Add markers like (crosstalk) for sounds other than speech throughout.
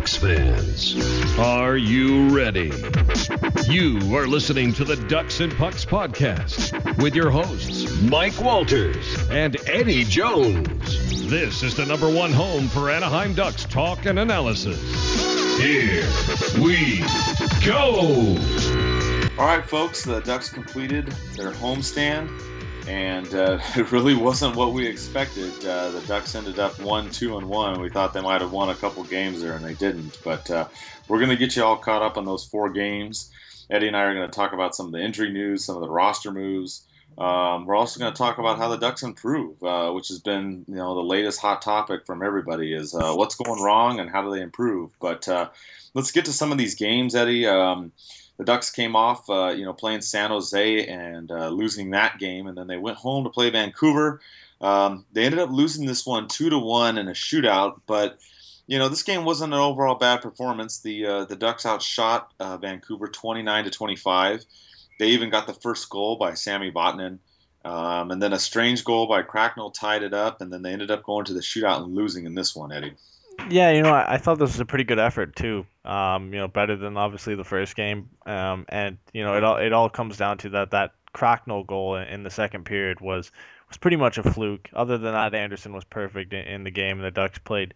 Ducks fans. Are you ready? You are listening to the Ducks and Pucks podcast with your hosts, Mike Walters and Eddie Jones. This is the number one home for Anaheim Ducks talk and analysis. Here we go. All right, folks, the Ducks completed their homestand and uh, (laughs) it really wasn't what we expected. Uh, the Ducks ended up one, two, and one. We thought they might have won a couple games there, and they didn't. But uh, we're going to get you all caught up on those four games. Eddie and I are going to talk about some of the injury news, some of the roster moves. Um, we're also going to talk about how the Ducks improve, uh, which has been you know the latest hot topic from everybody is uh, what's going wrong and how do they improve. But uh, let's get to some of these games, Eddie. Um, the Ducks came off, uh, you know, playing San Jose and uh, losing that game, and then they went home to play Vancouver. Um, they ended up losing this one two to one in a shootout, but you know this game wasn't an overall bad performance. The uh, the Ducks outshot uh, Vancouver twenty nine to twenty five. They even got the first goal by Sammy Vatanen. Um, and then a strange goal by Cracknell tied it up, and then they ended up going to the shootout and losing in this one, Eddie. Yeah, you know, I, I thought this was a pretty good effort too. Um, you know, better than obviously the first game. Um, and you know, it all it all comes down to that that Cracknell goal in, the second period was was pretty much a fluke. Other than that, Andersen was perfect in, in the game, the Ducks played,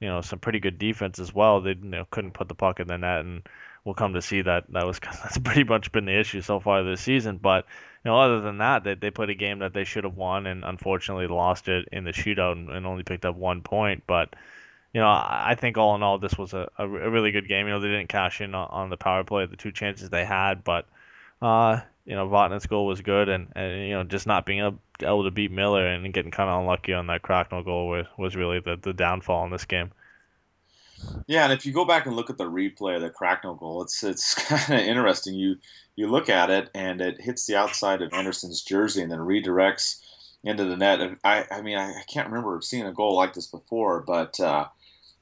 you know, some pretty good defense as well. They you know, couldn't put the puck in the net, and we'll come to see that that was (laughs) that's pretty much been the issue so far this season. But you know, other than that, they they played a game that they should have won, and unfortunately lost it in the shootout and, and only picked up one point. But you know, I think all in all, this was a, a, really good game. You know, they didn't cash in on, the power play, the two chances they had, but, uh, you know, Vatanen's goal was good, and, and you know, just not being able, able to beat Miller and getting kind of unlucky on that Cracknell goal was, was really the, the downfall in this game. Yeah, and if you go back and look at the replay of the Cracknell goal, it's it's (laughs) kind of interesting. You you look at it and it hits the outside of Andersen's jersey and then redirects into the net. I I mean I, I can't remember seeing a goal like this before, but uh,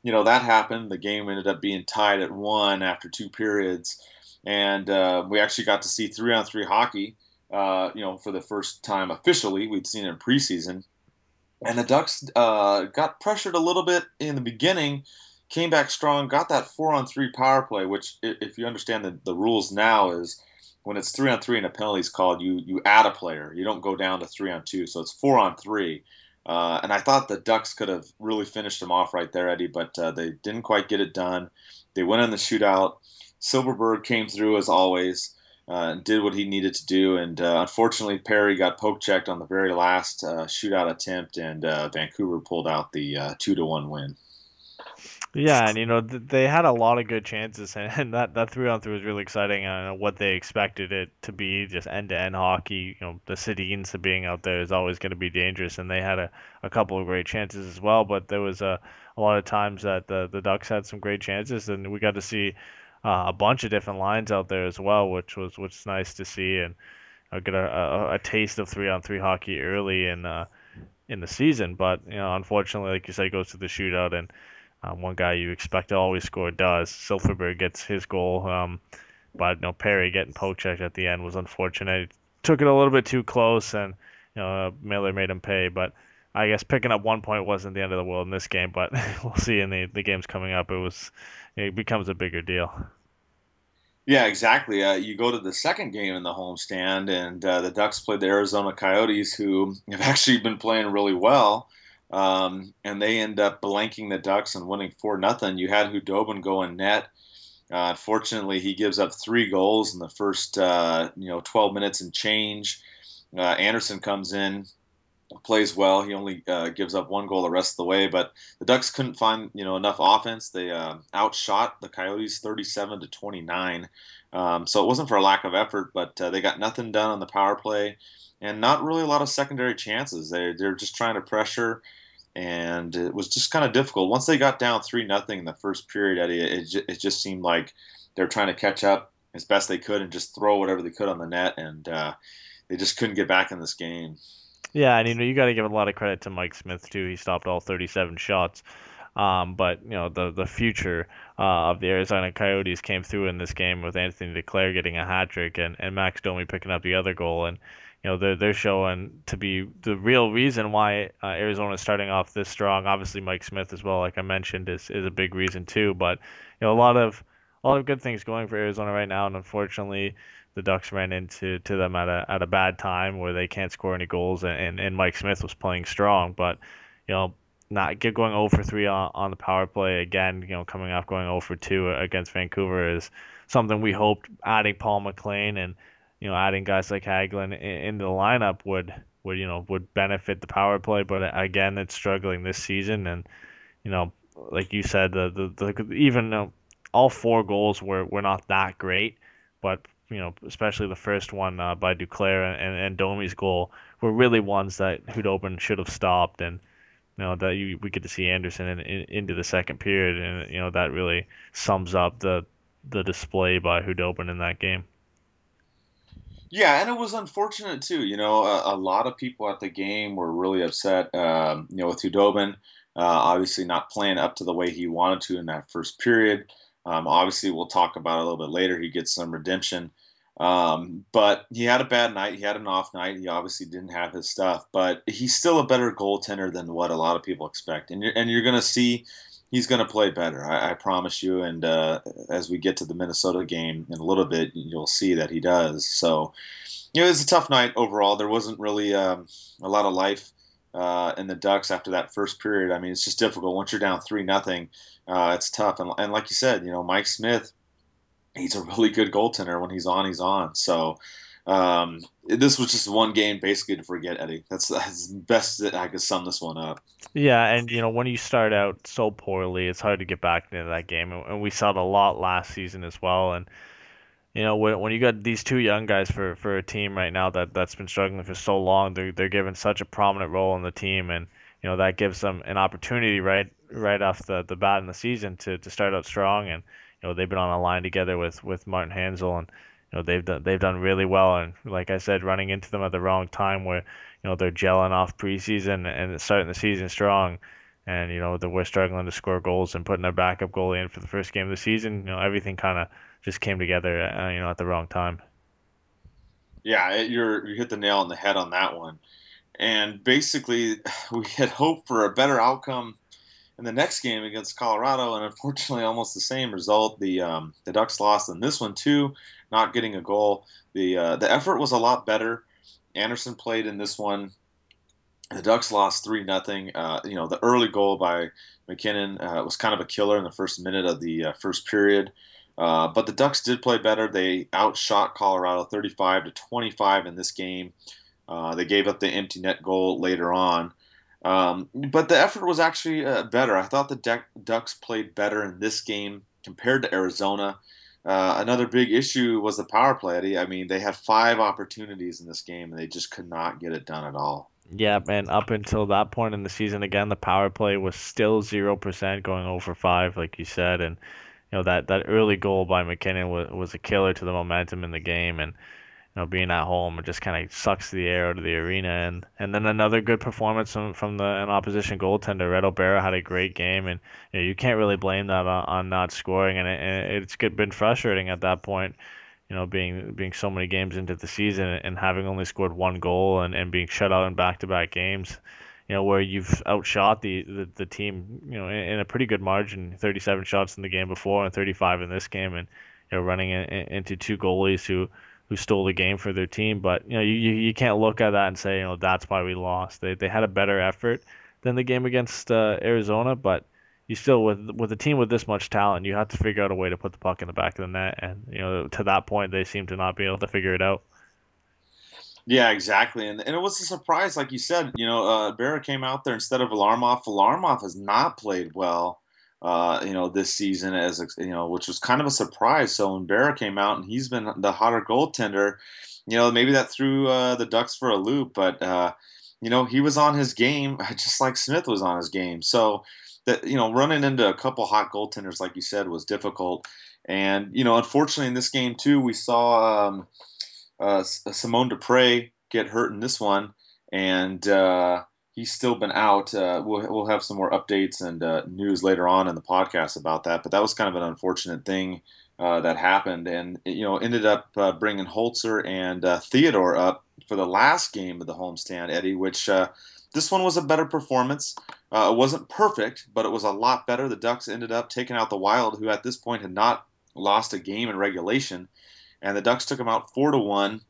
you know that happened. The game ended up being tied at one after two periods, and uh, we actually got to see three on three hockey. Uh, you know, for the first time officially, we'd seen it in preseason, and the Ducks uh, got pressured a little bit in the beginning, came back strong, got that four on three power play. Which, if you understand the, the rules now, is when it's three on three and a penalty is called, you you add a player. You don't go down to three on two, so it's four on three. Uh, and I thought the Ducks could have really finished them off right there, Eddie, but uh, they didn't quite get it done. They went in the shootout. Silfverberg came through as always uh, and did what he needed to do. And uh, unfortunately, Perry got poke checked on the very last uh, shootout attempt, and uh, Vancouver pulled out the two to one win. Yeah, and you know th- they had a lot of good chances, and, (laughs) and that that three on three was really exciting. And what they expected it to be, just end to end hockey. You know, the Sedins being out there is always going to be dangerous, and they had a, a couple of great chances as well. But there was a, a lot of times that the the Ducks had some great chances, and we got to see uh, a bunch of different lines out there as well, which was which is nice to see, and uh, get a, a, a taste of three on three hockey early in uh, in the season. But you know, unfortunately, like you said, it goes to the shootout and um, one guy you expect to always score does. Silfverberg gets his goal, um, but you know, Perry getting poke checked at the end was unfortunate. Took it a little bit too close, and you know, uh, Miller made him pay. But I guess picking up one point wasn't the end of the world in this game. But (laughs) we'll see in the the games coming up. It was it becomes a bigger deal. Yeah, exactly. Uh, you go to the second game in the homestand, and uh, the Ducks played the Arizona Coyotes, who have (laughs) actually been playing really well. Um, and they end up blanking the Ducks and winning four nothing. You had Khudobin go in net. Uh, unfortunately, he gives up three goals in the first uh, you know 12 minutes and change. Uh, Andersen comes in, plays well. He only uh, gives up one goal the rest of the way, but the Ducks couldn't find you know enough offense. They uh, outshot the Coyotes 37 to 29. Um, so it wasn't for a lack of effort, but uh, they got nothing done on the power play, and not really a lot of secondary chances. They they're just trying to pressure and it was just kind of difficult. Once they got down three nothing in the first period, Eddie, it, it just seemed like they were trying to catch up as best they could and just throw whatever they could on the net, and uh, they just couldn't get back in this game. Yeah, and you know you got to give a lot of credit to Mike Smith too. He stopped all 37 shots. Um, but you know the the future uh, of the Arizona Coyotes came through in this game with Anthony Duclair getting a hat trick and, and Max Domi picking up the other goal and you know they're they're showing to be the real reason why uh, Arizona is starting off this strong. Obviously, Mike Smith as well, like I mentioned, is is a big reason too. But you know a lot of a lot of good things going for Arizona right now, and unfortunately, the Ducks ran into to them at a at a bad time where they can't score any goals, and, and, and Mike Smith was playing strong, but you know not get going 0 for 3 on, on the power play again. You know, coming off going 0 for 2 against Vancouver is something we hoped adding Paul MacLean and you know, adding guys like Hagelin into the lineup would would you know would benefit the power play. But again, it's struggling this season, and you know, like you said, the the, the even uh, all four goals were were not that great, but you know, especially the first one uh, by Duclair and, and, Domi's goal were really ones that Khudobin should have stopped, and you know that you, we get to see Andersen in, in, into the second period, and you know that really sums up the the display by Khudobin in that game. Yeah, and it was unfortunate too. You know, a, a, lot of people at the game were really upset. Um, you know, with Khudobin, uh, obviously not playing up to the way he wanted to in that first period. Um, obviously, we'll talk about it a little bit later. He gets some redemption, um, but he had a bad night. He had an off night. He obviously didn't have his stuff, but he's still a better goaltender than what a lot of people expect. And you're, and you're going to see he's going to play better. I, I, promise you. And uh, as we get to the Minnesota game in a little bit, you'll see that he does. So, it was a tough night overall. There wasn't really um, a lot of life uh, in the Ducks after that first period. I mean, it's just difficult once you're down three nothing. Uh, it's tough. And, and like you said, you know, Mike Smith, he's a really good goaltender. When he's on, he's on. So um, this was just one game basically to forget Eddie. That's, that's best that I could sum this one up. Yeah, and you know when you start out so poorly, it's hard to get back into that game, and we saw it a lot last season as well. And you know when, when you got these two young guys for, for a team right now that that's been struggling for so long, they're they're given such a prominent role in the team, and you know that gives them an opportunity right right off the, the bat in the season to, to start out strong. And you know they've been on a line together with with Martin Hanzal and know they've done they've done really well. And like I said running into them at the wrong time where you know they're gelling off preseason and starting the season strong. And you know that we're struggling to score goals and putting our backup goalie in for the first game of the season. You know everything kind of just came together uh, you know at the wrong time. Yeah you're you hit the nail on the head on that one. And basically (sighs) we had hoped for a better outcome in the next game against Colorado, and unfortunately, almost the same result. The um, the Ducks lost in this one too, not getting a goal. The uh, the effort was a lot better. Andersen played in this one. The Ducks lost three nothing. Uh, you know, the early goal by MacKinnon uh, was kind of a killer in the first minute of the uh, first period. Uh, but the Ducks did play better. They outshot Colorado 35 to 25 in this game. They gave up the empty net goal later on. Um, but the effort was actually uh, better. I thought the Ducks played better in this game compared to Arizona. Uh, another big issue was the power play. I mean, they had five opportunities in this game, and they just could not get it done at all. Yeah, and Up until that point in the season, again, the power play was still zero percent, going over five, like you said, and you know that that early goal by MacKinnon was was a killer to the momentum in the game, and know, being at home it just kind of sucks the air out of the arena. And and then another good performance from, from the an opposition goaltender. Reto Berra had a great game, and you, know, you can't really blame that on, on not scoring. And, it, and it's been frustrating at that point, you know, being being so many games into the season and having only scored one goal and, and being shut out in back to back games. You know, where you've outshot the, the, the team, you know, in, in, a pretty good margin, 37 shots in the game before and 35 in this game, and you know, running in, in, into two goalies who who stole the game for their team. But you know, you, you can't look at that and say, you know, that's why we lost. They they had a better effort than the game against uh, Arizona, but you still with with a team with this much talent, you have to figure out a way to put the puck in the back of the net. And you know, to that point, they seem to not be able to figure it out. Yeah, exactly, and and it was a surprise, like you said. You know, uh, Berra came out there instead of Varlamov. Varlamov has not played well uh, you know, this season as you know, which was kind of a surprise. So when Berra came out and he's been the hotter goaltender, you know, maybe that threw uh, the Ducks for a loop, but uh, you know, he was on his game (laughs) just like Smith was on his game. So that you know, running into a couple hot goaltenders, like you said, was difficult. And you know, unfortunately, in this game too, we saw um, uh, Simon Despres get hurt in this one, and uh, he's still been out. Uh, we'll, we'll have some more updates and uh, news later on in the podcast about that. But that was kind of an unfortunate thing uh, that happened, and you know ended up uh, bringing Holzer and uh, Theodore up for the last game of the homestand, Eddie, which uh, this one was a better performance. It wasn't perfect, but it was a lot better. The Ducks ended up taking out the Wild, who at this point had not lost a game in regulation, and the Ducks took them out four to one.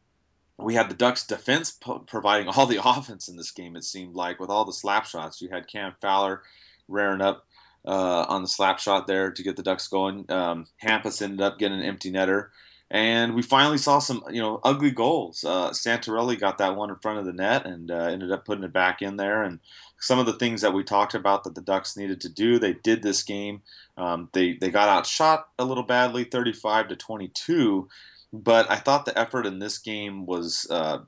We had the Ducks defense providing all the (laughs) offense in this game. It seemed like with all the slap shots, you had Cam Fowler rearing up uh, on the slap shot there to get the Ducks going. Um, Hampus ended up getting an empty netter. And we finally saw some, you know, ugly goals. Uh, Santorelli got that one in front of the net and uh, ended up putting it back in there. And some of the things that we talked about that the Ducks needed to do, they did this game. Um, they they got outshot a little badly, 35 to 22. But I thought the effort in this game was uh,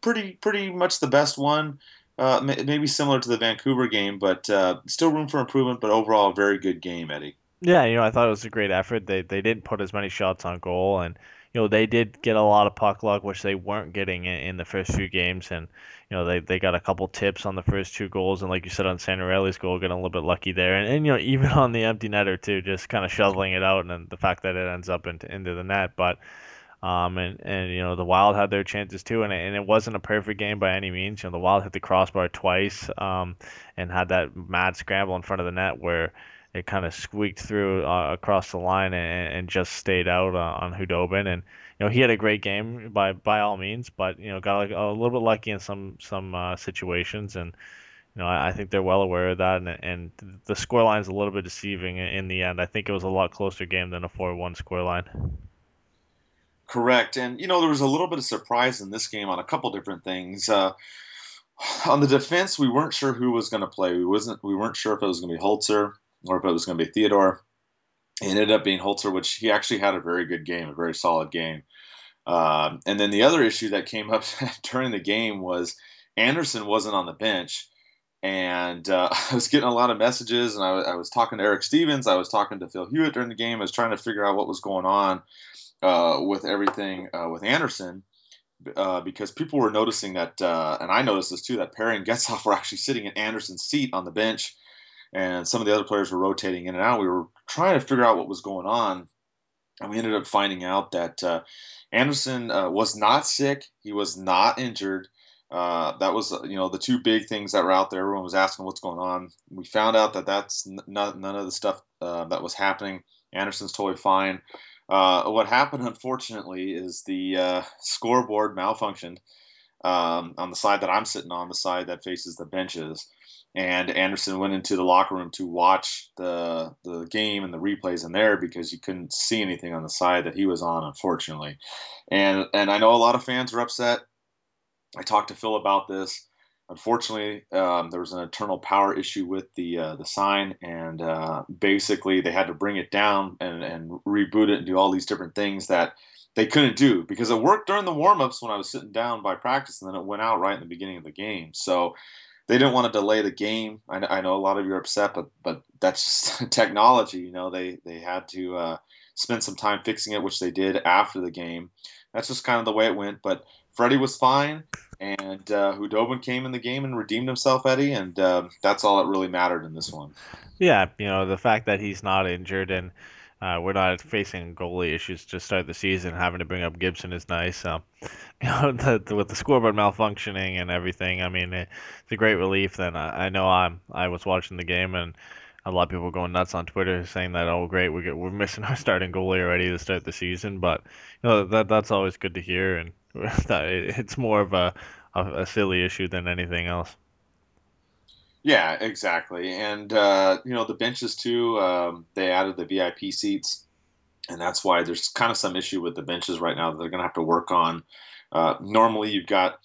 pretty pretty much the best one. Uh, maybe similar to the Vancouver game, but uh, still room for improvement. But overall, a very good game, Eddie. Yeah, you know, I thought it was a great effort. They they didn't put as many shots on goal, and you know they did get a lot of puck luck, which they weren't getting in, in the first few games. And you know they, they got a couple tips on the first two goals, and like you said on Santorelli's goal, getting a little bit lucky there. And, and you know (laughs) even on the empty netter too, just kind of shoveling it out, and the fact that it ends up into into the net, but. Um, and, and you know the Wild had their chances too, and it, and it wasn't a perfect game by any means. You know the Wild hit the crossbar twice, um, and had that mad scramble in front of the net where it kind of squeaked through uh, across the line and, and just stayed out uh, on Khudobin. And you know he had a great game by by all means, but you know got a, a little bit lucky in some some uh, situations and. You know, I, I think they're well aware of that, and, and the scoreline is a little bit deceiving in the end. I think it was a lot closer game than a 4-1 scoreline. Correct, and you know there was a little bit of surprise in this game on a couple different things. Uh, on the defense, we weren't sure who was going to play. We wasn't. We weren't sure if it was going to be Holzer or if it was going to be Theodore. It ended up being Holzer, which he actually had a very good game, a very solid game. Um, and then the other issue that came up (laughs) during the game was Andersen wasn't on the bench. And uh, (laughs) I was getting a lot of messages, and I, I, was talking to Eric Stephens. I was talking to Phil Hewitt during the game. I was trying to figure out what was going on uh, with everything uh, with Andersen uh, because people were noticing that, uh, and I noticed this too, that Perry and Getzlaf were actually sitting in Andersen's seat on the bench, and some of the other players were rotating in and out. We were trying to figure out what was going on, and we ended up finding out that uh, Andersen uh, was not sick, he was not injured. that was, you know, the two big things that were out there. Everyone was asking what's going on. We found out that that's n- none of the stuff that was happening. Andersen's totally fine. Uh, what happened, unfortunately, is the uh, scoreboard malfunctioned um, on the side that I'm sitting on, the side that faces the benches. And Andersen went into the locker room to watch the the game and the replays in there because you couldn't see anything on the side that he was on, unfortunately. And and I know a lot of fans are upset. I talked to Phil about this. Unfortunately, um, there was an internal power issue with the uh, the sign, and uh, basically they had to bring it down and, and reboot it and do all these different things that they couldn't do because it worked during the warmups when I was sitting down by practice, and then it went out right in the beginning of the game. So they didn't want to delay the game. I, I know a lot of you are upset, but but that's just (laughs) technology. You know, they they had to uh, spend some time fixing it, which they did after the game. That's just kind of the way it went. But Freddie was fine and uh, Khudobin came in the game and redeemed himself, Eddie, and uh, that's all that really mattered in this one. Yeah, you know the fact that he's not injured and uh, we're not facing goalie issues to start the season. Having to bring up Gibson is nice. Um, (laughs) you know, (laughs) the, the, with the scoreboard malfunctioning and everything, I mean, it, it's a great relief. Then I, I know I'm I was watching the game and a lot of people were going nuts on Twitter saying that oh great we get, we're missing (laughs) our starting goalie already to start the season, but you know that that's always good to hear and that it's more of a, a, a silly issue than anything else. Yeah, exactly. And uh, you know the benches too. Um, they added the VIP seats, and that's why there's kind of some issue with the benches right now that they're going to have to work on. Uh, normally, you've got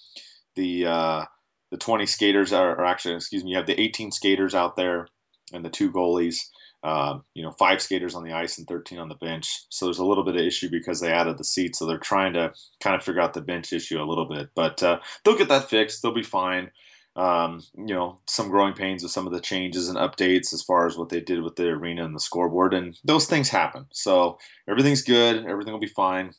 the uh, the 20 skaters, are, or, actually, excuse me, you have the 18 skaters out there and the two goalies. Uh, you know, five skaters on the ice and 13 on the bench. So there's a little bit of issue because they added the seats. So they're trying to kind of figure out the bench issue a little bit. But uh, they'll get that fixed. They'll be fine. Um, you know, some growing pains with some of the changes and updates as far as what they did with the arena and the scoreboard. And those things happen. So everything's good. Everything will be fine.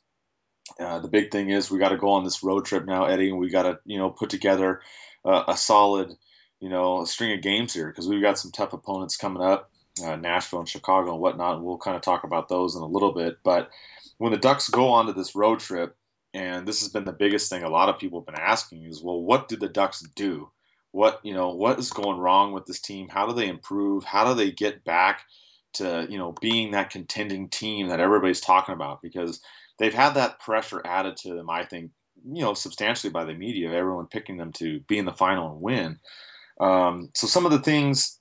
Uh, the big thing is we got to go on this road trip now, Eddie, and we got to, you know, put together uh, a solid, you know, string of games here because we've got some tough opponents coming up uh, Nashville and Chicago and whatnot. We'll kind of talk about those in a little bit. But when the Ducks go onto this road trip and this has been the biggest thing a lot of people have been asking is, well, what did the Ducks do? What you know, what is going wrong with this team? How do they improve? How do they get back to you know being that contending team that everybody's talking about? Because they've had that pressure added to them, I think, you know, substantially by the media, everyone picking them to be in the final and win. Um, so some of the things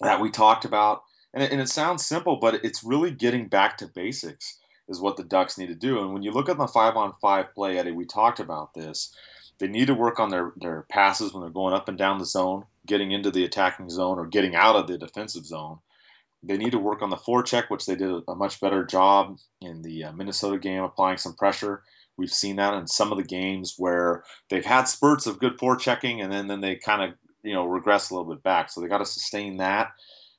that we talked about, and it, and it sounds simple, but it's really getting back to basics is what the Ducks need to do. And when you look at the five on five play, Eddie, we talked about this. They need to work on their, their passes when they're going up and down the zone, getting into the attacking zone or getting out of the defensive zone. They need to work on the forecheck, which they did a much better job in the uh, Minnesota game, applying some pressure. We've seen that in some of the games where they've had spurts of good forechecking and then, then they kind of you know regress a little bit back. So they got to sustain that.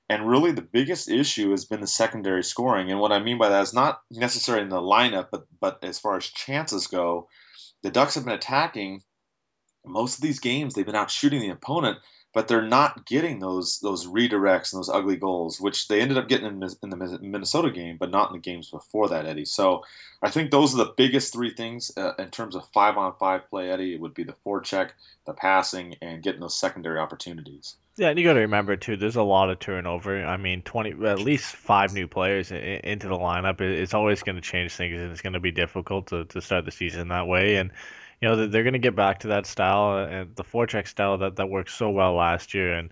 And really, the biggest issue has been the secondary scoring. And what I mean by that is not necessarily in the lineup, but but as far as chances go, the Ducks have been attacking most of these games. They've been out shooting the opponent, but they're not getting those those redirects and those ugly goals, which they ended up getting in, in, the Minnesota game, but not in the games before that, Eddie. So I think those are the biggest three things uh, in terms of five on five play, Eddie. It would be the forecheck, the passing, and getting those secondary opportunities. Yeah, and you got to remember too. There's a lot of turnover. I mean, twenty at least five new players into the lineup. It's always going to change things, and it's going to be difficult to, to start the season that way. And you know they're going to get back to that style and the forecheck style that that worked so well last year. And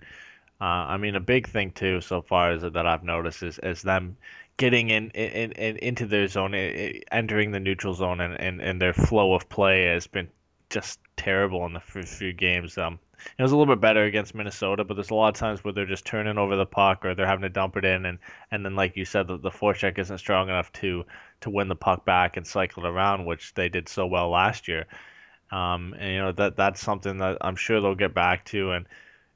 uh, I mean, a big thing too so far is that I've noticed is, is them getting in, in, in into their zone, entering the neutral zone, and, and, and their flow of play has been just terrible in the first few games. Um, it was a little bit better against Minnesota, but there's a lot of times where they're just turning over the puck or they're having to dump it in, and and then like you said, the, the forecheck isn't strong enough to to win the puck back and cycle it around, which they did so well last year. Um, and you know that that's something that I'm sure they'll get back to, and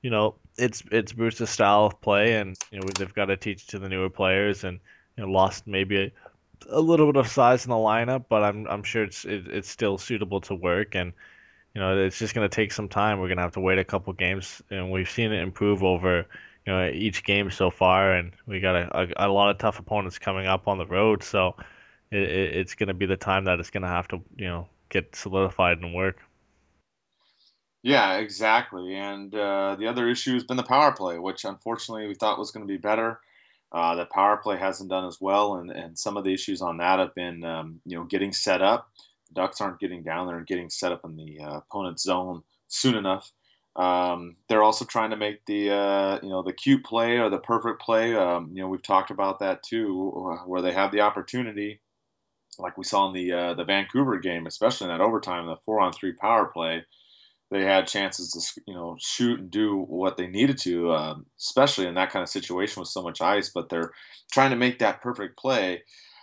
you know it's it's Bruce's style of play, and you know they've got to teach to the newer players, and you know lost maybe a, a little bit of size in the lineup, but I'm I'm sure it's it, it's still suitable to work, and you know it's just going to take some time. We're going to have to wait a couple games, and we've seen it improve over you know each game so far, and we got a, a, a lot of tough opponents coming up on the road, so it, it, it's going to be the time that it's going to have to you know get solidified and work. Yeah, exactly. And uh, the other issue has been the power play, which unfortunately we thought was going to be better. Uh, the power play hasn't done as well, and, and some of the issues on that have been, um, you know, getting set up. The Ducks aren't getting down there and getting set up in the uh, opponent's zone soon enough. Um, they're also trying to make the, uh, you know, the cute play or the perfect play. Um, you know, we've talked about that too, where they have the opportunity like we saw in the uh, the Vancouver game, especially in that overtime, the four on three power play, they had chances to you know shoot and do what they needed to, um, especially in that kind of situation with so much ice. But they're trying to make that perfect play,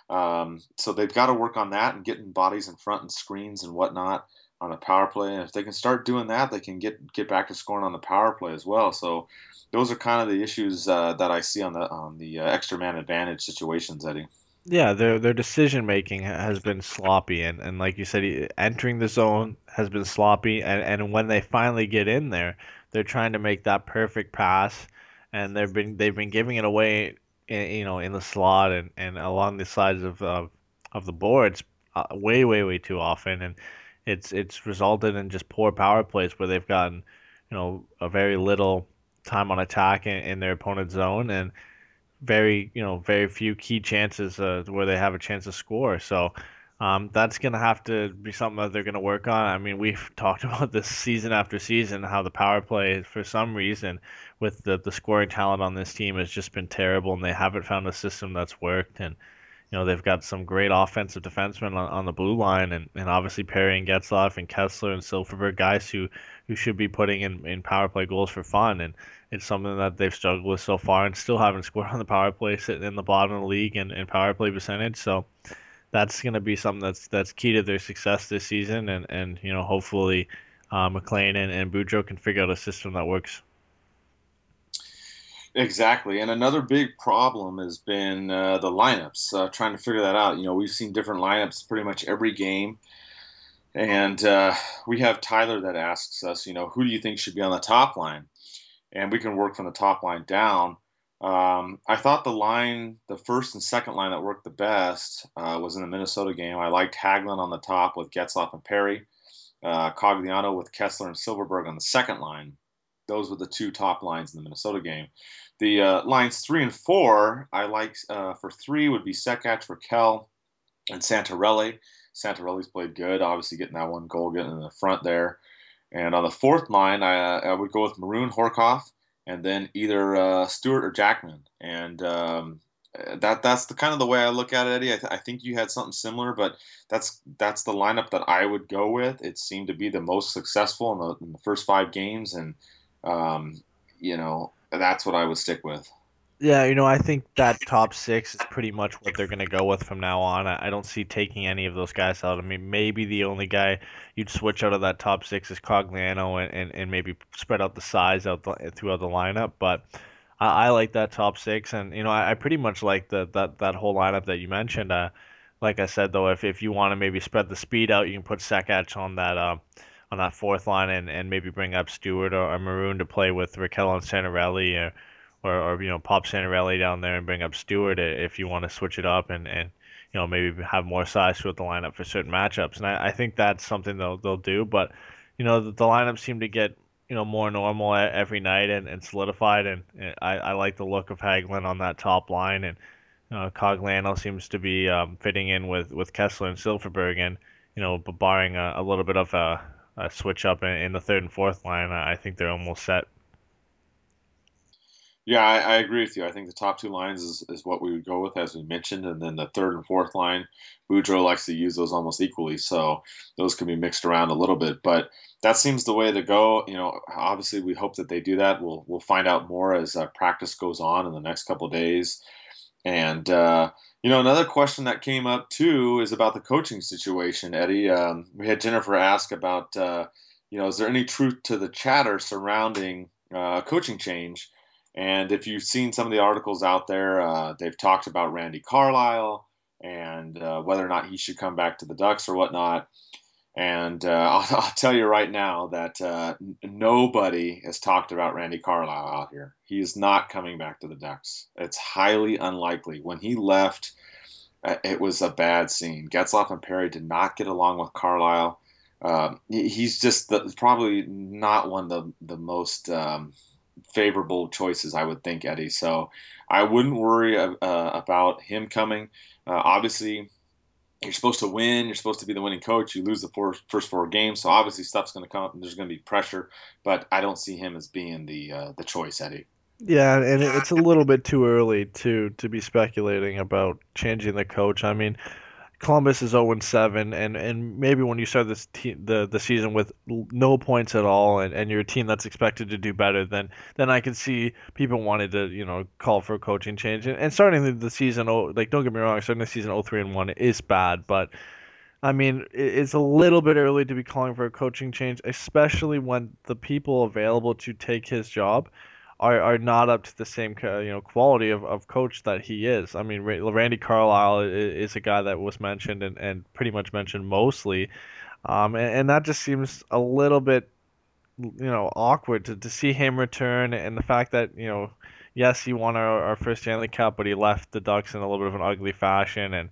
um, so they've got to work on that and getting bodies in front and screens and whatnot on a power play. And if they can start doing that, they can get get back to scoring on the power play as well. So those are kind of the issues uh, that I see on the on the uh, extra man advantage situations, Eddie yeah, their their decision making has been sloppy, and, and like you said, entering the zone has been sloppy, and, and when they finally get in there, they're trying to make that perfect pass, and they've been they've been giving it away, in, you know, in the slot and, and along the sides of uh, of the boards, uh, way way way too often, and it's it's resulted in just poor power plays where they've gotten, you know, a very little time on attack in, in their opponent's zone, and very you know very few key chances uh, where they have a chance to score. So um, that's going to have to be something that they're going to work on. I mean, we've (laughs) talked about this season after season how the power play, for some reason, with the the scoring talent on this team has just been terrible, and they haven't found a system that's worked. And you know they've got some great offensive defensemen on, on the blue line, and, and obviously Perry and Getzlaf and Kesler and Silfverberg, guys who who should be putting in, in power play goals for fun. And it's something that they've struggled with so far and still haven't (laughs) scored on the power play, sitting in the bottom of the league in, in power play percentage. So that's going to be something that's that's key to their success this season. And, and you know, hopefully uh, MacLean and, and Boudreau can figure out a system that works. Exactly, and another big problem has been uh, the lineups. Uh, trying to figure that out. You know, we've seen different lineups pretty much every game, and uh, we have Tyler that asks us, you know, who do you think should be on the top line? and we can work from the top line down. Um, I thought the line, the first and second line that worked the best uh, was in the Minnesota game. I liked Hagelin on the top with Getzlaf and Perry, uh, Cogliano with Kesler and Silfverberg on the second line. Those were the two top lines in the Minnesota game. The uh, lines three and four, I like uh, for three would be Sekac, Rakell, and Santorelli. Santorelli's played good, obviously getting that one goal, getting in the front there. And on the fourth line, I, I would go with Maroon, Horcoff, and then either uh, Stewart or Jackman. And um, that that's the kind of the way I look at it, Eddie. I, th- I, think you had something similar, but that's that's the lineup that I would go with. It seemed to be the most successful in the, in the first five games, and um, you know that's what I would stick with. Yeah, you know, I think that top six is pretty much what they're going to go with from now on. I, don't see taking any of those guys out. I mean, maybe the only guy you'd switch out of that top six is Cogliano and, and, and maybe spread out the size out the, throughout the lineup. But I, I like that top six, and you know, I, I pretty much like the that that whole lineup that you mentioned. Uh, like I said, though, if, if you want to maybe spread the speed out, you can put Sekac on that uh, on that fourth line and, and maybe bring up Stewart or, or Maroon to play with Rakell and Santorelli or or, or you know pop Santorelli down there and bring up Stewart if you want to switch it up and, and you know maybe have more size throughout the lineup for certain matchups. And I, I think that's something they'll they'll do. But you know the, the lineups to get you know more normal every night and, and solidified. And, and I, I like the look of Hagelin on that top line and. Uh, Cogliano seems to be um, fitting in with, with Kesler and Silfverberg, and you know, barring a, a little bit of a, a switch up in, in, the third and fourth line, I think they're almost set. Yeah, I, I, agree with you. I think the top two lines is, is what we would go with, as we mentioned, and then the third and fourth line, Boudreau likes to use those almost equally, so those can be mixed around a little bit. But that seems the way to go. You know, obviously we hope that they do that. We'll we'll find out more as uh, practice goes on in the next couple days. And uh, you know, another question that came up too is about the coaching situation, Eddie. Um, we had Jennifer ask about, uh, you know, is there any truth to the chatter surrounding uh, coaching change? And if you've seen some of the articles out there, uh, they've talked about Randy Carlyle and uh, whether or not he should come back to the Ducks or whatnot. And uh, (laughs) I'll, I'll, tell you right now that uh, n- nobody has talked about Randy Carlyle out here. He is not coming back to the Ducks. It's highly unlikely. When he left, uh, it was a bad scene. Getzlaf and Perry did not get along with Carlyle. Um, he's just the, probably not one of the, the most um, favorable choices, I would think, Eddie. So I wouldn't worry uh, about him coming. Uh, obviously, you're supposed to win. You're supposed to be the winning coach. You lose the four, first four games, so obviously stuff's going to come. There's going to be pressure, but I don't see him as being the uh, the choice, Eddie. Yeah, and it's a little bit too early to to be speculating about changing the coach. I mean, Columbus is 0 7, and, and maybe when you start this the the season with no points at all, and, and you're a team that's expected to do better, then then I can see people wanted to you know call for a coaching change. And, and starting the, the season, oh, like don't get me wrong, starting the season 0 3 and 1 is bad, but I mean it's a little bit early to be calling for a coaching change, especially when the people available to take his job are, are not up to the same you know quality of, of coach that he is. I mean, Randy Carlyle is, a guy that was mentioned and, and pretty much mentioned mostly, um, and, and that just seems a little bit you know awkward to, to see him return and the fact that you know yes he won our, our first Stanley Cup but he left the Ducks in a little bit of an ugly fashion and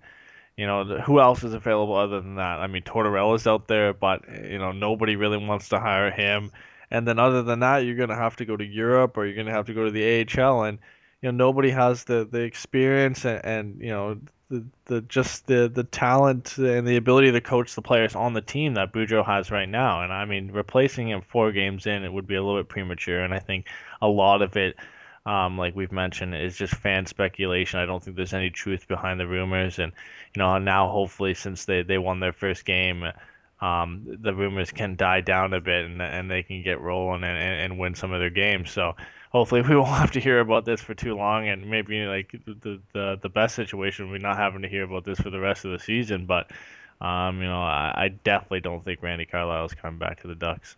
you know who else is available other than that? I mean Tortorella's out there but you know nobody really wants to hire him and then other than that, you're gonna have to go to Europe or you're gonna have to go to the AHL, and you know nobody has the the experience and, and you know the, the just the the talent and the ability to coach the players on the team that Boudreau has right now. And I mean, replacing him four games in, it would be a little bit premature. And I think a lot of it, um, like we've mentioned, is just fan speculation. I don't think there's any truth behind the rumors. And you know, now hopefully since they they won their first game um, the rumors can die down a bit and, and they can get rolling and, and, and win some of their games. So hopefully (laughs) we won't have to hear about this for too long. And maybe like the the, the best situation would be not having to hear about this for the rest of the season. But um, you know, I, I definitely don't think Randy Carlyle is coming back to the Ducks.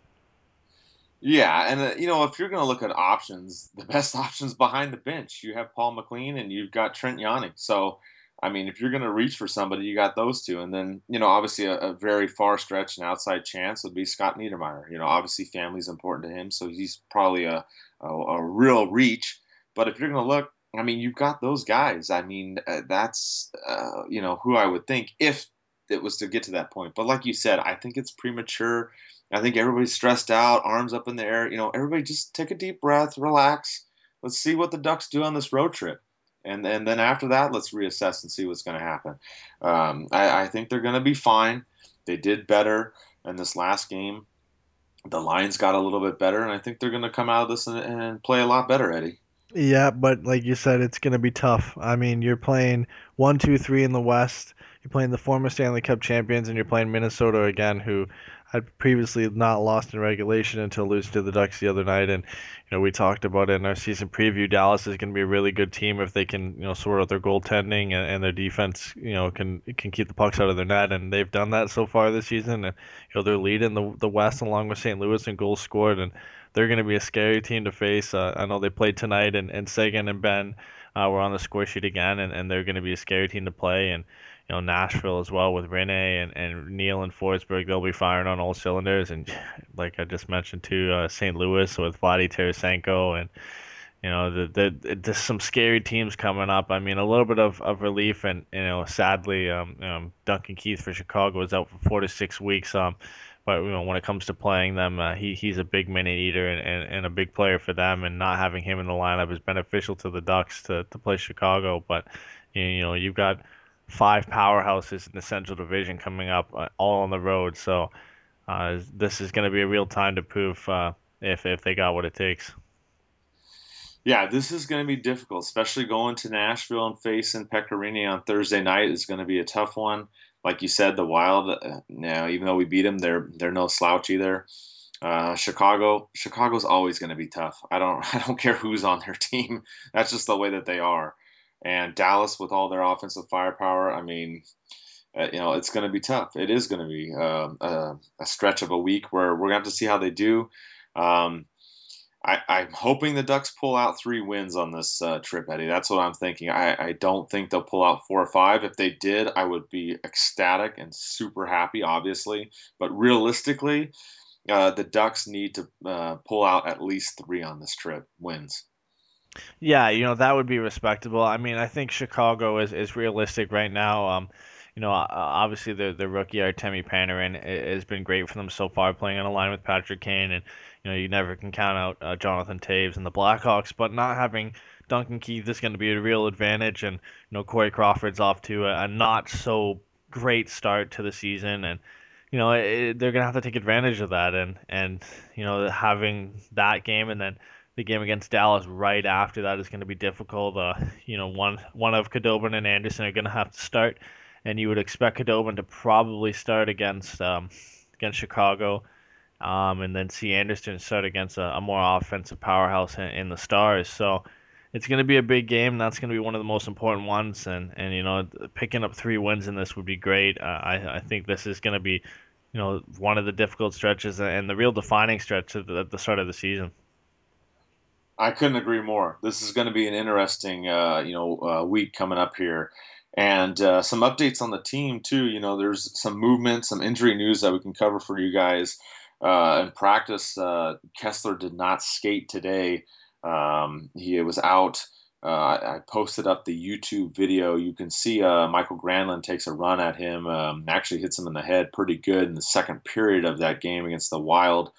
Yeah, and uh, you know, if you're going to look at options, the best (laughs) options behind the bench, you have Paul MacLean and you've got Trent Yawney. So I mean, if you're going to reach for somebody, you got those two. And then, you know, obviously a, a, very far stretch and outside chance would be Scott Niedermayer. You know, obviously family's important to him, so he's probably a, a, a real reach. But if you're going to look, I mean, you've got those guys. I mean, uh, that's uh, you know who I would think if it was to get to that point. But like you said, I think it's premature. I think everybody's stressed out, arms up in the air. You know, everybody just take a deep breath, relax. Let's see what the Ducks do on this road trip, and and then after that, let's reassess and see what's going to happen. Um, I, I think they're going to be fine. They did better in this last game. The Lions got a little bit better, and I think they're going to come out of this and, and play a lot better, Eddie. Yeah, but like you said, it's going to be tough. I mean, you're playing one, two, three in the West. You're playing the former Stanley Cup champions, and you're playing Minnesota again, who had previously not lost in regulation until losing to the Ducks the other night. And you know, we talked about it in our season preview. Dallas is going to be a really good team if they can, you know, sort out their goaltending and, and their defense. You know, can can keep the pucks out of their net, and they've done that so far this season. And you know, they're leading the the West along with St. Louis in goals scored, and they're going to be a scary team to face. Uh, I know they played tonight, and, and Seguin and Benn uh, were on the score sheet again, and, and they're going to be a scary team to play. And you know Nashville as well with Rinne and, and Neal and Forsberg, they'll be firing on all cylinders. And (sighs) like I just mentioned too, uh, St. Louis with Vladi Tarasenko and you know, the, the, there's some scary teams coming up. I mean, a little bit of, of relief, and you know, sadly, um, um, Duncan Keith for Chicago was out for four to six weeks. Um, but you know, when it comes to playing them, uh, he he's a big minute eater and, and, and a big player for them. And not having him in the lineup is beneficial to the Ducks to, to play Chicago. But you know, you've got five powerhouses in the Central Division coming up, uh, all on the road. So uh, this is going to be a real time to prove uh, if if they got what it takes. Yeah, this is going to be difficult, especially going to Nashville and facing Pekka Rinne on Thursday night is going to be a tough one like you said, the Wild. Uh, now, even though we beat them, they're they're no slouch either. Uh, Chicago, Chicago's always going to be tough. I don't (laughs) I don't care who's on their (laughs) team. That's just the way that they are. And Dallas, with all their offensive firepower, I mean, uh, you know, it's going to be tough. It is going to be uh, a, a, stretch of a week where we're going to have to see how they do. Um, I, am hoping the Ducks pull out three wins on this uh, trip, Eddie. That's what I'm thinking. I, I, don't think they'll pull out four or five. If they did, I would be ecstatic and super happy, obviously. But realistically, uh, the Ducks need to uh, pull out at least three on this trip wins. Yeah, you know that would be respectable. I mean, I think Chicago is, is realistic right now. Um, you know, obviously the the rookie Artemi Panarin has been great for them so far, playing on a line with Patrick Kane and you know, you never can count out uh, Jonathan Toews and the Blackhawks, but not having Duncan Keith is going to be a real advantage. And, you know, Corey Crawford's off to a, a not so great start to the season. And, you know, it, they're going to have to take advantage of that. And, and, you know, having that game and then the game against Dallas right after that is going to be difficult. Uh, you know, one, one of Khudobin and Andersen are going to have to start. And you would expect Khudobin to probably start against um, against Chicago um, and then see Andersen start against a, a more offensive powerhouse in, in, the Stars. So it's going to be a big game. That's going to be one of the most important ones. And, and you know, picking up three wins in this would be great. Uh, I, I think this is going to be, you know, one of the difficult stretches and the real defining stretch at the start of the season. I couldn't agree more. This is going to be an interesting, uh, you know, uh, week coming up here and uh, some updates on the team too. You know, there's some movement, some injury news that we can cover for you guys. Uh, in practice, uh, Kesler did not skate today. Um, he was out. Uh, I posted up the YouTube video. You can see Mikael Granlund takes a run at him, um, actually hits him in the head pretty good in the second period of that game against the Wild.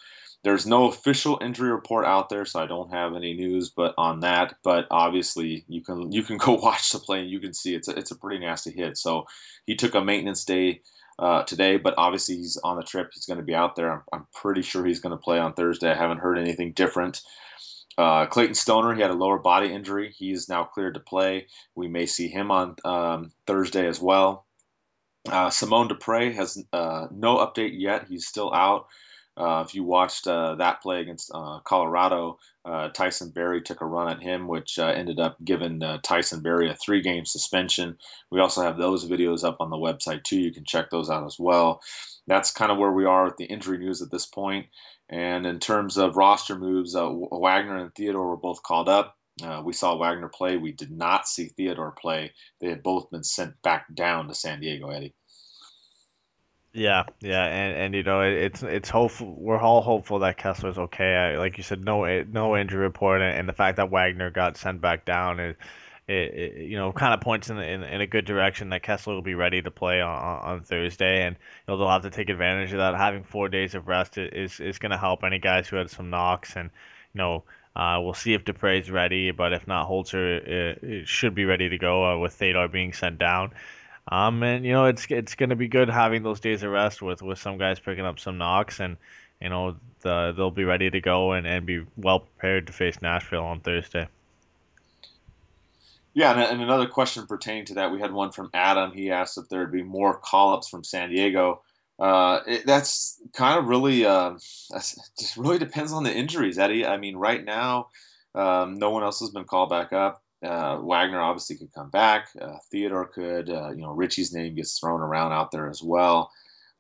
There's no official injury report out there, so I don't have any news, but on that. But obviously, you can you can (laughs) go watch the play and you can see it's a, it's a pretty nasty hit. So he took a maintenance day uh, today, but obviously he's on the trip. He's going to be out there. I'm, I'm pretty sure he's going to play on Thursday. I haven't heard anything different. Uh, Clayton Stoner, he had a lower body injury. He is now cleared to play. We may see him on um, Thursday as well. Uh, Simon Despres has uh, no update yet. He's still out. Uh, if you watched uh, that play against uh, Colorado, uh, Tyson Barrie took a run at him, which uh, ended up giving uh, Tyson Barrie a three game suspension. We also have those videos up on the website too. You can check those out as well. That's kind of where we are with the injury news at this point. And in terms of roster moves, Wagner and Theodore were both called up. we saw Wagner play. We did not see Theodore play. They had both been sent back down to San Diego, Eddie. Yeah, yeah, and, and you know it's it's hopeful. We're all hopeful that Kesler's okay. I, like you said, no no injury report, and, and the fact that Wagner got sent back down is, it, it you know kind of points in, in in a good direction that Kesler will be ready to play on, on Thursday, and you know they'll have to take advantage of that. Having four days of rest is is going to help any guys who had some knocks, and you know uh, we'll see if Despres's ready, but if not, Holzer uh, should be ready to go uh, with Theodore being sent down. Um, and you know it's it's going to be good having those days of rest with with some guys picking up some knocks, and you know the, they'll be ready to go and, and be well prepared to face Nashville on Thursday. Yeah, and, and another question pertaining to that, we had one from Adam. He asked if there'd be more call-ups from San Diego. Uh, it, that's kind of really (laughs) uh, just really depends on the injuries, Eddie. I mean, right now, um, no one else has been called back up. Uh, Wagner obviously could come back. Uh, Theodore could. Uh, you know, Ritchie's name gets thrown around out there as well.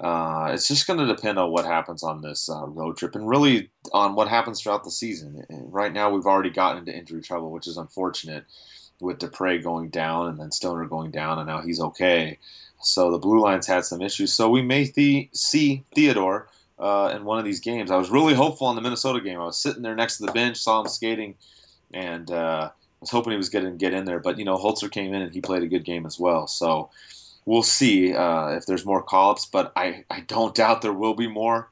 Uh, it's just going to depend on what happens on this road trip and really on what happens throughout the season. Right now, we've already gotten into injury trouble, which is unfortunate with Despres going down and then Stoner going down, and now he's okay. So the blue lines had some issues. So we may see Theodore uh, in one of these games. I was really hopeful on the Minnesota game. I was sitting there next to the bench, saw him skating, and uh, was hoping he was going to get in there. But you know, Holzer came in and he played a good game as well. So we'll see uh, if there's more call-ups. But I, I don't doubt there will be more.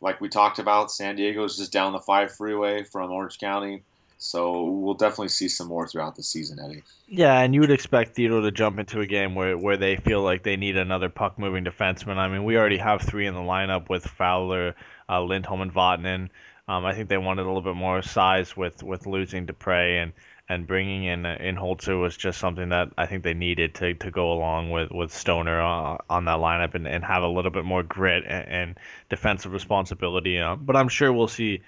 Like we talked about, San Diego is just down the five freeway from Orange County. So we'll definitely see some more throughout the season, Eddie. Yeah, and you would expect Theodore to jump into a game where, where they feel like they need another puck moving defenseman. I mean, we already have three in the lineup with Fowler, uh, Lindholm, and Vatanen. Um, I think they wanted a little bit more size with, with losing Despres and, and bringing in in Holzer was just something that I think they needed to, to go along with, with Stoner uh, on that lineup and, and have a little bit more grit and, and defensive responsibility. Uh, but I'm sure we'll see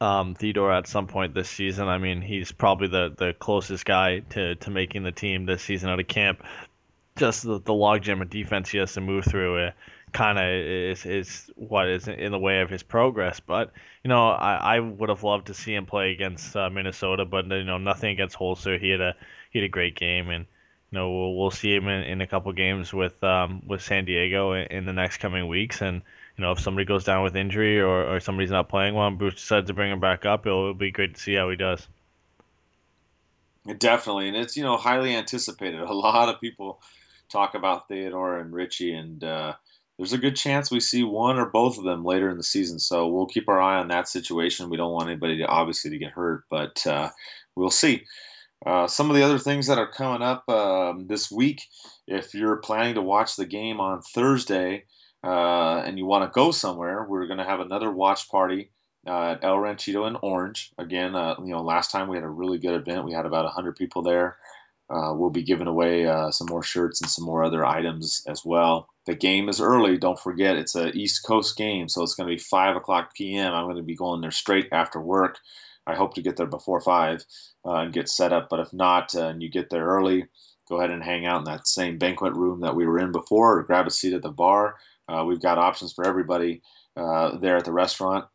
um, Theodore at some point this season. I mean, he's probably the, the closest guy to, to making the team this season out of camp. Just the, the logjam of defense he has to move through it kind of is, is what is in the way of his progress. But, you know, I, I would have loved to see him play against uh, Minnesota, but, you know, nothing against Holzer. He had a, he had a great game, and, you know, we'll, we'll see him in, in a couple games with, um, with San Diego in, in the next coming weeks. And, you know, if somebody goes down with injury or, or somebody's not playing well and Bruce decides to bring him back up, it'll, it'll be great to see how he does. Definitely, and it's you know highly anticipated. (laughs) A lot of people talk about Theodore and Ritchie, and uh, there's a good chance we see one or both of them later in the season. So we'll keep our eye on that situation. We don't want anybody to obviously to get hurt, but uh, we'll see. Uh, some of the other things that are coming up um, this week, if you're planning to watch the game on Thursday, uh, and you want to go somewhere, we're going to have another watch party uh, at El Ranchito in Orange. Again, uh, you know, last time we had a really good event. We had about 100 people there. Uh, we'll be giving away uh, some more shirts and some more other items as well. The game is early. Don't forget, it's a East Coast game, so it's going to be 5 o'clock p.m. I'm going to be going there straight after work. I hope to get there before 5 uh, and get set up. But if not, and you get there early, go ahead and hang out in that same banquet room that we were in before or grab a seat at the bar uh, we've got options for everybody uh, there at the restaurant.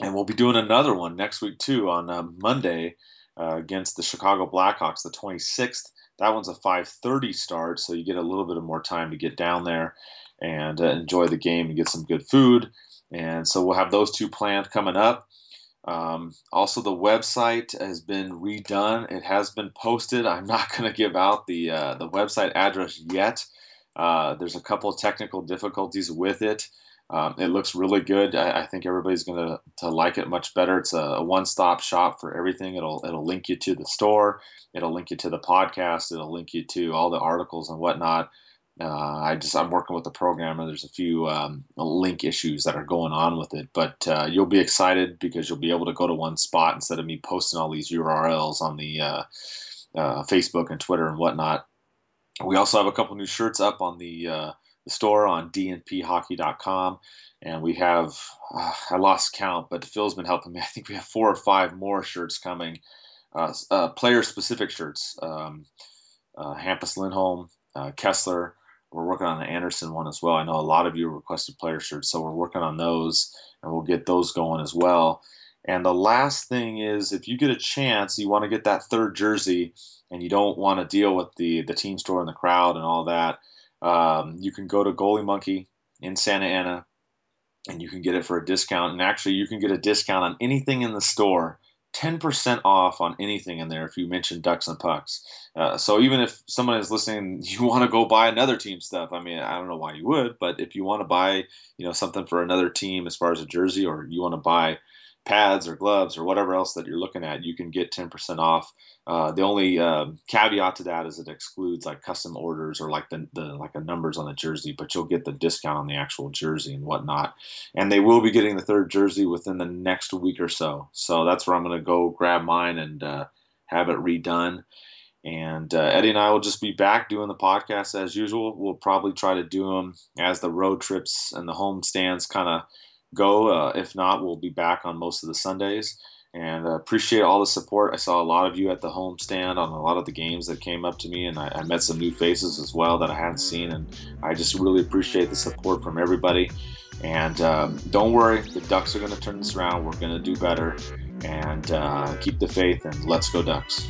And we'll be doing another one next week, too, on uh, Monday uh, against the Chicago Blackhawks, the 26th. That one's a 5:30 start, so you get a little bit of more time to get down there and uh, enjoy the game and get some good food. And so we'll have those two planned coming up. Um, also, the website has been redone. It has been posted. I'm not (laughs) going to give out the uh, the website address yet. Uh, there's a couple of technical difficulties with it. Um, it looks really good. I, I think everybody's going to to like it much better. It's a, a one-stop shop for everything. It'll it'll link you to the store. It'll link you to the podcast. It'll link you to all the articles and whatnot. Uh, I just I'm working with the programmer. There's a few um, link issues that are going on with it, but uh, you'll be excited because you'll be able to go to one spot instead of me posting all these URLs on the uh, uh, Facebook and Twitter and whatnot. We also have a couple new shirts up on the, uh, the store on dnphockey.com. And we have, uh, I lost count, but Phil's been helping me. (laughs) I think we have four or five more shirts coming, uh, uh player specific shirts. Um, uh, Hampus Lindholm, uh, Kesler. We're working on the Andersen one as well. I know a lot of you requested player shirts, so we're working on those and we'll get those going as well. And the last thing is if you get a chance, you want to get that third jersey and you don't want to deal with the the team store and the crowd and all that, um, you can go to Goalie Monkey in Santa Ana, and you can get it for a discount. And actually, you can get a discount on anything in the store 10% off on anything in there if you mention ducks and pucks. Uh, so even if someone is listening, (laughs) you want to go buy another team stuff. I mean, I don't know why you would, but if you want to buy, you know, something for another team as far as a jersey, or you want to buy pads or gloves or whatever else that you're looking at, you can get 10% off. Uh, the only uh, caveat to that is it excludes like custom orders or like the, the like the numbers on the jersey, but you'll get the discount on the actual jersey and whatnot. And they will be getting the third jersey within the next week or so. So that's where I'm going to go grab mine and uh, have it redone. And uh, Eddie and I will just be back doing the podcast as usual. We'll probably try to do them as the road trips and the home stands kind of go. Uh, if not, we'll be back on most of the Sundays. And uh, appreciate all the support. I saw a lot of you at the home stand on a lot of the games that came up to me, and I, I met some new faces as well that I hadn't seen. And I just really appreciate the support from everybody. And um, don't worry, the Ducks are going to turn this around. We're going to do better. And uh, keep the faith, and let's go, Ducks.